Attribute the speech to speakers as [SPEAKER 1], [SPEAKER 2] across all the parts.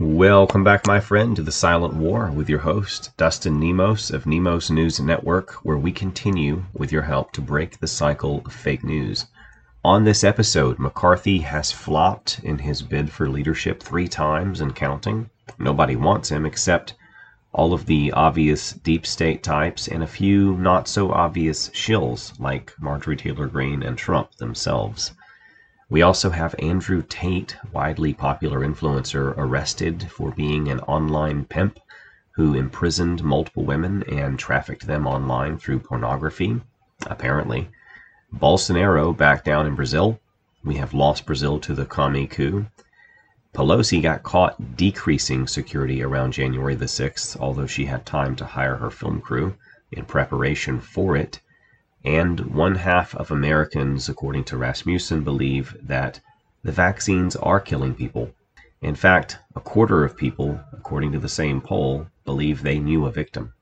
[SPEAKER 1] Welcome back, my friend, to the Silent War with your host, Dustin Nemos of Nemos News Network, where we continue, with your help, to break the cycle of fake news. On this episode, McCarthy has flopped in his bid for leadership three times and counting. Nobody wants him except all of the obvious deep state types and a few not so obvious shills like Marjorie Taylor Greene and Trump themselves. We also have Andrew Tate, widely popular influencer, arrested for being an online pimp who imprisoned multiple women and trafficked them online through pornography, apparently. Bolsonaro back down in Brazil. We have lost Brazil to the commie coup. Pelosi got caught decreasing security around January the 6th, although she had time to hire her film crew in preparation for it. And one half of Americans, according to Rasmussen, believe that the vaccines are killing people. In fact, a quarter of people, according to the same poll, believe they knew a victim.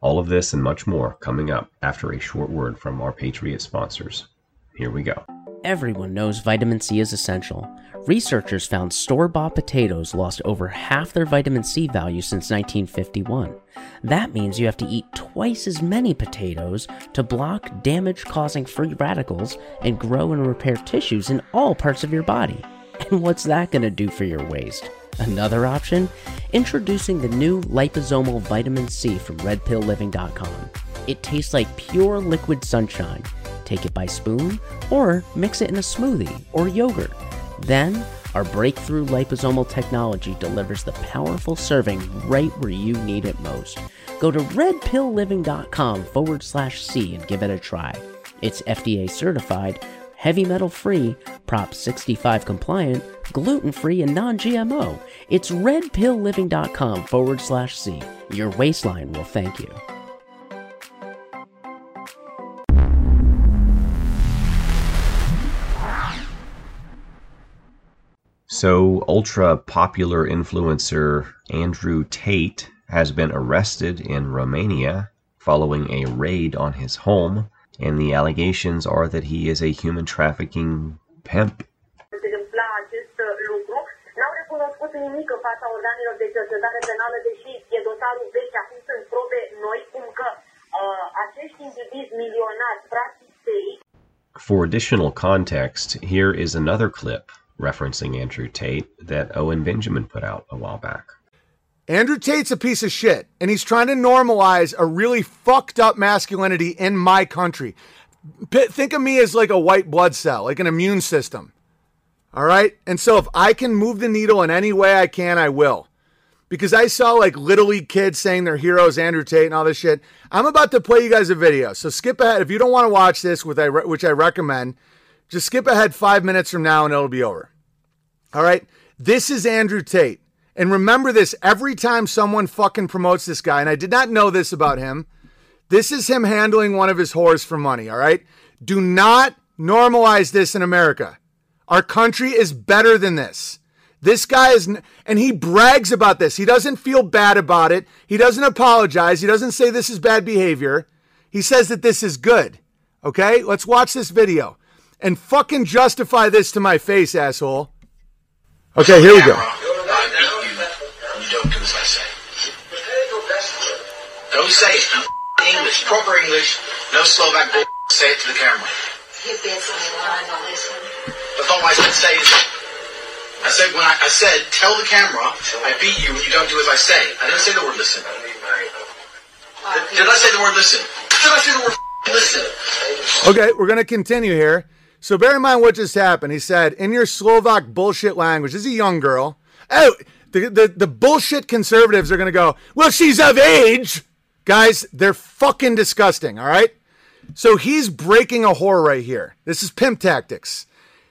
[SPEAKER 1] All of this and much more coming up after a short word from our Patriot sponsors. Here we go.
[SPEAKER 2] Everyone knows vitamin C is essential. Researchers found store bought potatoes lost over half their vitamin C value since 1951. That means you have to eat twice as many potatoes to block damage causing free radicals and grow and repair tissues in all parts of your body. And what's that going to do for your waist? Another option? Introducing the new liposomal vitamin C from redpillliving.com. It tastes like pure liquid sunshine. Take it by spoon or mix it in a smoothie or yogurt. Then, our breakthrough liposomal technology delivers the powerful serving right where you need it most. Go to redpillliving.com forward slash C and give it a try. It's FDA certified, heavy metal free, Prop 65 compliant, gluten free, and non GMO. It's redpillliving.com forward slash C. Your waistline will thank you.
[SPEAKER 1] So, ultra popular influencer Andrew Tate has been arrested in Romania following a raid on his home, and the allegations are that he is a human trafficking pimp. For additional context, here is another clip referencing Andrew Tate that Owen Benjamin put out a while back.
[SPEAKER 3] Andrew Tate's a piece of shit, and he's trying to normalize a really fucked up masculinity in my country. P- think of me as like a white blood cell, like an immune system. All right? And so if I can move the needle in any way I can, I will. Because I saw like little league kids saying they're heroes, Andrew Tate, and all this shit. I'm about to play you guys a video. So skip ahead. If you don't want to watch this, which I recommend, just skip ahead five minutes from now and it'll be over. All right? This is Andrew Tate. And remember this every time someone fucking promotes this guy, and I did not know this about him. This is him handling one of his whores for money, all right? Do not normalize this in America. Our country is better than this. This guy is, and he brags about this. He doesn't feel bad about it. He doesn't apologize. He doesn't say this is bad behavior. He says that this is good. Okay? Let's watch this video and fucking justify this to my face, asshole. Okay, here we go.
[SPEAKER 4] I beat you, and you don't do as I say. It. English, proper English, no Slovak bull. Say it to the camera.
[SPEAKER 5] You bit something when I don't listen.
[SPEAKER 4] That's not what I said. Say it. I said when I, I said tell the camera I beat you when you don't do as I say. I didn't say the word listen. Did, did I say the word listen? Did I say the word listen?
[SPEAKER 3] Okay, we're going to continue here. So bear in mind what just happened. He said, in your Slovak bullshit language, this is a young girl. Oh, the, the, the bullshit conservatives are going to go, well, she's of age. Guys, they're fucking disgusting, all right? So he's breaking a whore right here. This is pimp tactics.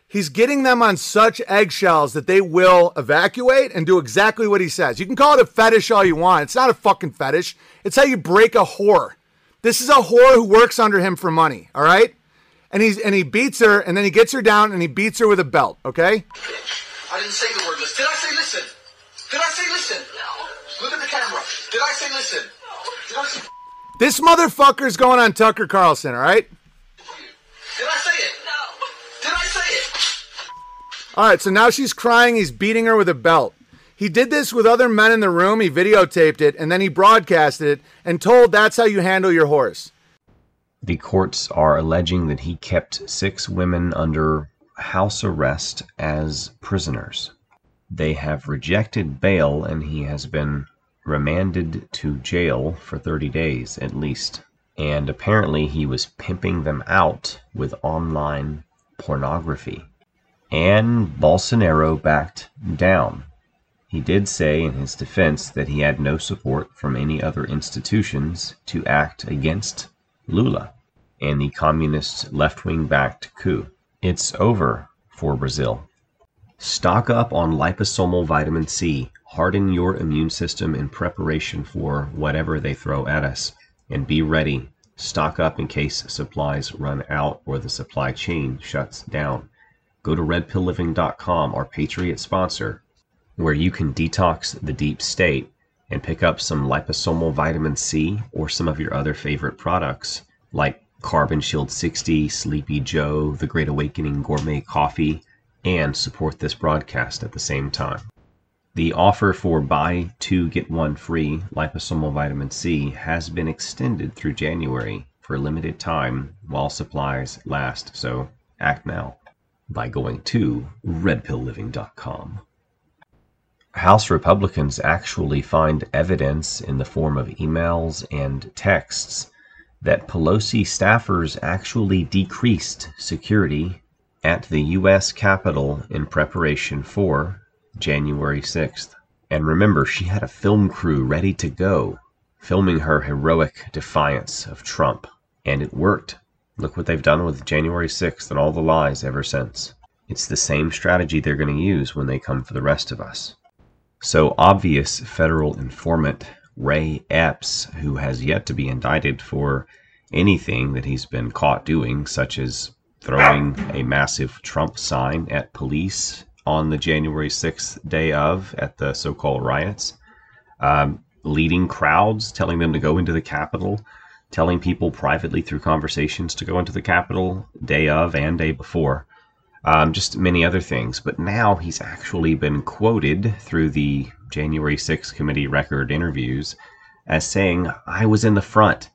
[SPEAKER 3] He's getting them on such eggshells that they will evacuate and do exactly what he says. You can call it a fetish all you want. It's not a fucking fetish. It's how you break a whore. This is a whore who works under him for money, all right? And he's and he beats her and then he gets her down and he beats her with a belt, okay?
[SPEAKER 4] I didn't say the word listen. Did I say listen? Did I say listen? No. Look at the camera. Did I say listen? Did I say?
[SPEAKER 3] This motherfucker's going on Tucker Carlson, all right?
[SPEAKER 4] Did I say it? No. Did I say it?
[SPEAKER 3] All right, so now she's crying. He's beating her with a belt. He did this with other men in the room. He videotaped it and then he broadcasted it and told that's how you handle your horse.
[SPEAKER 1] The courts are alleging that he kept six women under house arrest as prisoners. They have rejected bail and he has been remanded to jail for 30 days at least. And apparently he was pimping them out with online pornography. And Bolsonaro backed down. He did say in his defense that he had no support from any other institutions to act against Lula and the communist left wing backed coup. It's over for Brazil. Stock up on liposomal vitamin C. Harden your immune system in preparation for whatever they throw at us. And be ready. Stock up in case supplies run out or the supply chain shuts down. Go to redpillliving.com, our Patriot sponsor, where you can detox the deep state and pick up some liposomal vitamin C or some of your other favorite products like Carbon Shield 60, Sleepy Joe, The Great Awakening Gourmet Coffee, and support this broadcast at the same time. The offer for buy two get one free liposomal vitamin C has been extended through January for a limited time while supplies last, so act now by going to redpillliving.com. House Republicans actually find evidence in the form of emails and texts that Pelosi staffers actually decreased security at the U.S. Capitol in preparation for January 6th. And remember, she had a film crew ready to go, filming her heroic defiance of Trump. And it worked. Look what they've done with January 6th and all the lies ever since. It's the same strategy they're going to use when they come for the rest of us. So, obvious federal informant Ray Epps, who has yet to be indicted for anything that he's been caught doing, such as throwing a massive Trump sign at police on the January 6th day of at the so called riots, um, leading crowds, telling them to go into the Capitol, telling people privately through conversations to go into the Capitol day of and day before. Um, just many other things. But now he's actually been quoted through the January 6th committee record interviews as saying, I was in the front.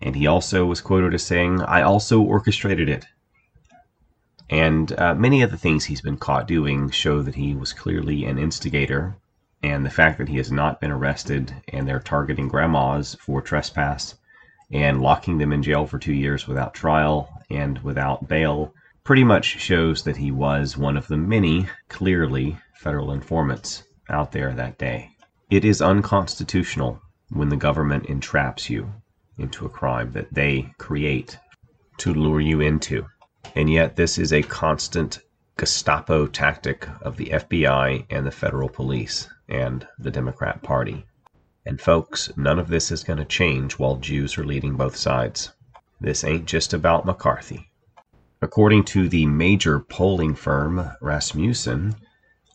[SPEAKER 1] And he also was quoted as saying, I also orchestrated it. And uh, many of the things he's been caught doing show that he was clearly an instigator. And the fact that he has not been arrested and they're targeting grandmas for trespass and locking them in jail for two years without trial and without bail pretty much shows that he was one of the many, clearly, federal informants out there that day. It is unconstitutional when the government entraps you into a crime that they create to lure you into. And yet, this is a constant Gestapo tactic of the FBI and the federal police and the Democrat Party. And folks, none of this is going to change while Jews are leading both sides. This ain't just about McCarthy. According to the major polling firm Rasmussen,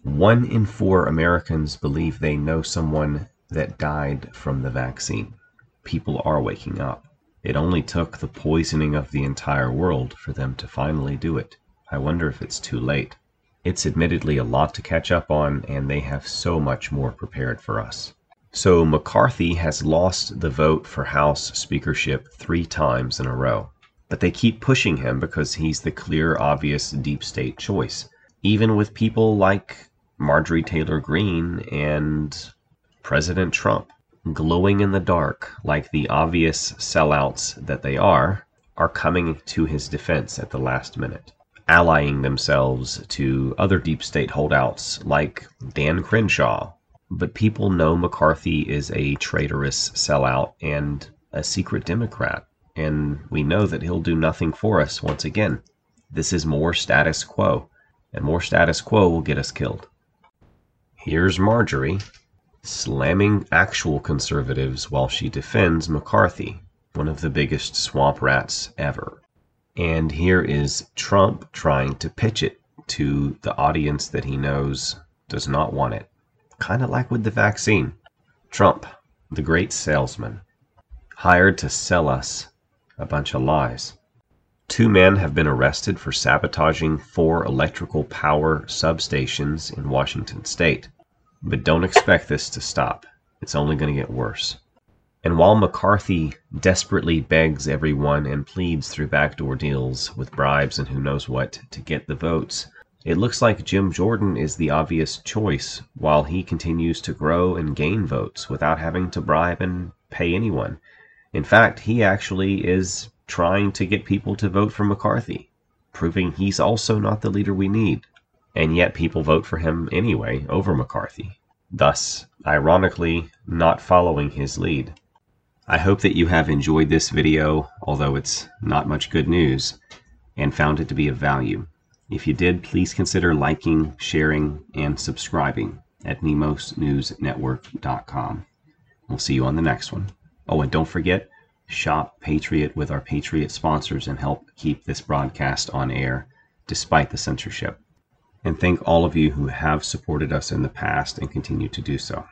[SPEAKER 1] one in four Americans believe they know someone that died from the vaccine. People are waking up. It only took the poisoning of the entire world for them to finally do it. I wonder if it's too late. It's admittedly a lot to catch up on, and they have so much more prepared for us. So McCarthy has lost the vote for House speakership three times in a row. But they keep pushing him because he's the clear, obvious deep state choice. Even with people like Marjorie Taylor Greene and President Trump glowing in the dark like the obvious sellouts that they are, are coming to his defense at the last minute, allying themselves to other deep state holdouts like Dan Crenshaw. But people know McCarthy is a traitorous sellout and a secret Democrat and we know that he'll do nothing for us once again. This is more status quo, and more status quo will get us killed. Here's Marjorie slamming actual conservatives while she defends McCarthy, one of the biggest swamp rats ever. And here is Trump trying to pitch it to the audience that he knows does not want it. Kind of like with the vaccine. Trump, the great salesman, hired to sell us a bunch of lies. Two men have been arrested for sabotaging four electrical power substations in Washington state. But don't expect this to stop. It's only going to get worse. And while McCarthy desperately begs everyone and pleads through backdoor deals with bribes and who knows what to get the votes, it looks like Jim Jordan is the obvious choice while he continues to grow and gain votes without having to bribe and pay anyone. In fact, he actually is trying to get people to vote for McCarthy, proving he's also not the leader we need. And yet people vote for him anyway over McCarthy, thus, ironically, not following his lead. I hope that you have enjoyed this video, although it's not much good news, and found it to be of value. If you did, please consider liking, sharing, and subscribing at nemosnewsnetwork.com. We'll see you on the next one. Oh, and don't forget, shop Patriot with our Patriot sponsors and help keep this broadcast on air despite the censorship. And thank all of you who have supported us in the past and continue to do so.